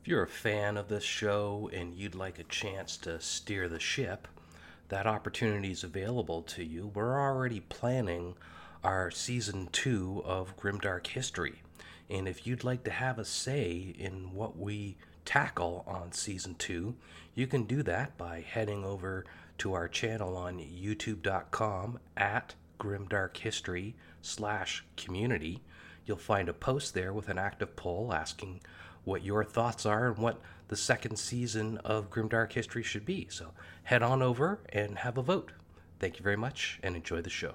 If you're a fan of this show and you'd like a chance to steer the ship, that opportunity is available to you. We're already planning our season two of Grimdark History. And if you'd like to have a say in what we tackle on season two, you can do that by heading over to our channel on youtube.com at grimdarkhistory slash community. You'll find a post there with an active poll asking what your thoughts are and what the second season of Grimdark History should be. So head on over and have a vote. Thank you very much and enjoy the show.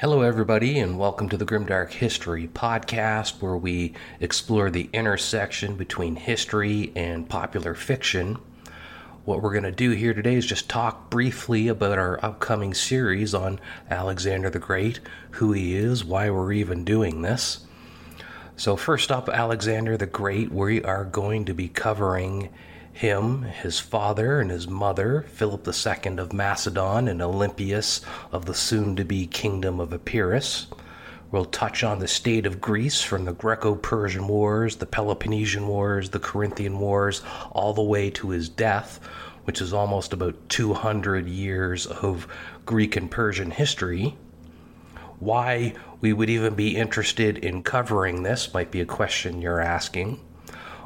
Hello, everybody, and welcome to the Grimdark History podcast, where we explore the intersection between history and popular fiction. What we're going to do here today is just talk briefly about our upcoming series on Alexander the Great, who he is, why we're even doing this. So, first up, Alexander the Great, we are going to be covering him, his father, and his mother, Philip II of Macedon and Olympias of the soon to be Kingdom of Epirus. We'll touch on the state of Greece from the Greco Persian Wars, the Peloponnesian Wars, the Corinthian Wars, all the way to his death, which is almost about 200 years of Greek and Persian history. Why we would even be interested in covering this might be a question you're asking.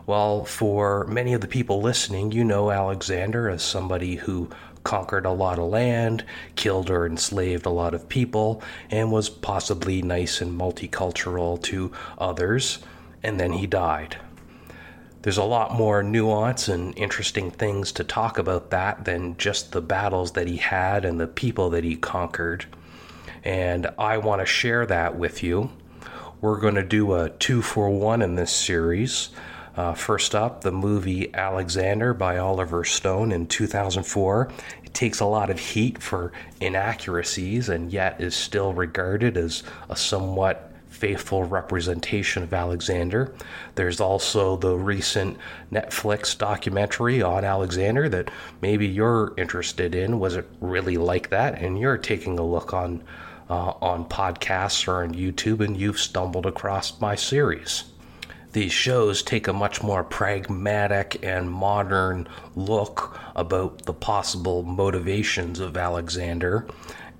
Well, for many of the people listening, you know Alexander as somebody who conquered a lot of land, killed or enslaved a lot of people, and was possibly nice and multicultural to others, and then he died. There's a lot more nuance and interesting things to talk about that than just the battles that he had and the people that he conquered. And I want to share that with you. We're going to do a two for one in this series. Uh, first up, the movie Alexander by Oliver Stone in 2004. It takes a lot of heat for inaccuracies and yet is still regarded as a somewhat faithful representation of Alexander. There's also the recent Netflix documentary on Alexander that maybe you're interested in. Was it really like that? And you're taking a look on uh, on podcasts or on YouTube, and you've stumbled across my series these shows take a much more pragmatic and modern look about the possible motivations of Alexander.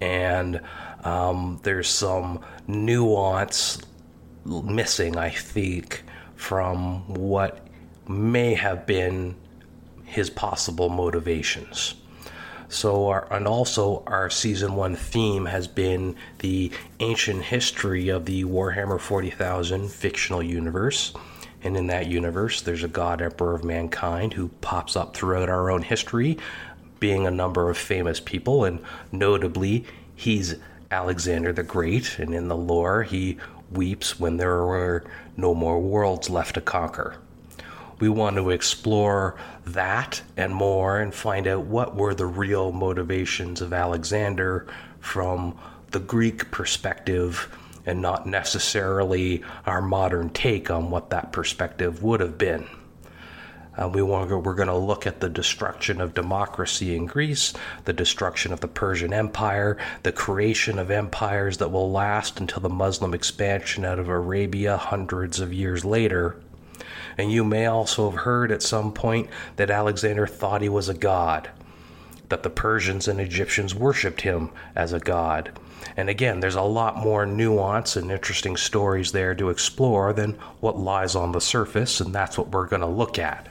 And um, there's some nuance missing, I think, from what may have been his possible motivations. So, our, and also our season one theme has been the ancient history of the Warhammer 40,000 fictional universe. And in that universe, there's a god emperor of mankind who pops up throughout our own history, being a number of famous people, and notably, he's Alexander the Great, and in the lore, he weeps when there were no more worlds left to conquer. We want to explore that and more and find out what were the real motivations of Alexander from the Greek perspective and not necessarily our modern take on what that perspective would have been. Uh, we want to, we're going to look at the destruction of democracy in Greece, the destruction of the Persian Empire, the creation of empires that will last until the Muslim expansion out of Arabia hundreds of years later, and you may also have heard at some point that Alexander thought he was a god, that the Persians and Egyptians worshipped him as a god. And again, there's a lot more nuance and interesting stories there to explore than what lies on the surface, and that's what we're going to look at.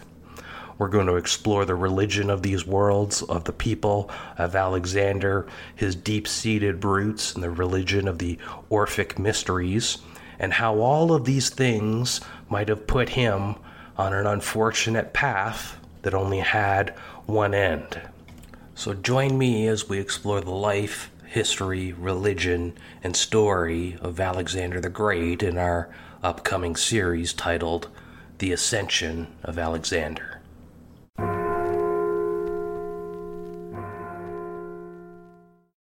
We're going to explore the religion of these worlds, of the people of Alexander, his deep seated roots, and the religion of the Orphic mysteries, and how all of these things might have put him on an unfortunate path that only had one end. So join me as we explore the life, history, religion, and story of Alexander the Great in our upcoming series titled The Ascension of Alexander.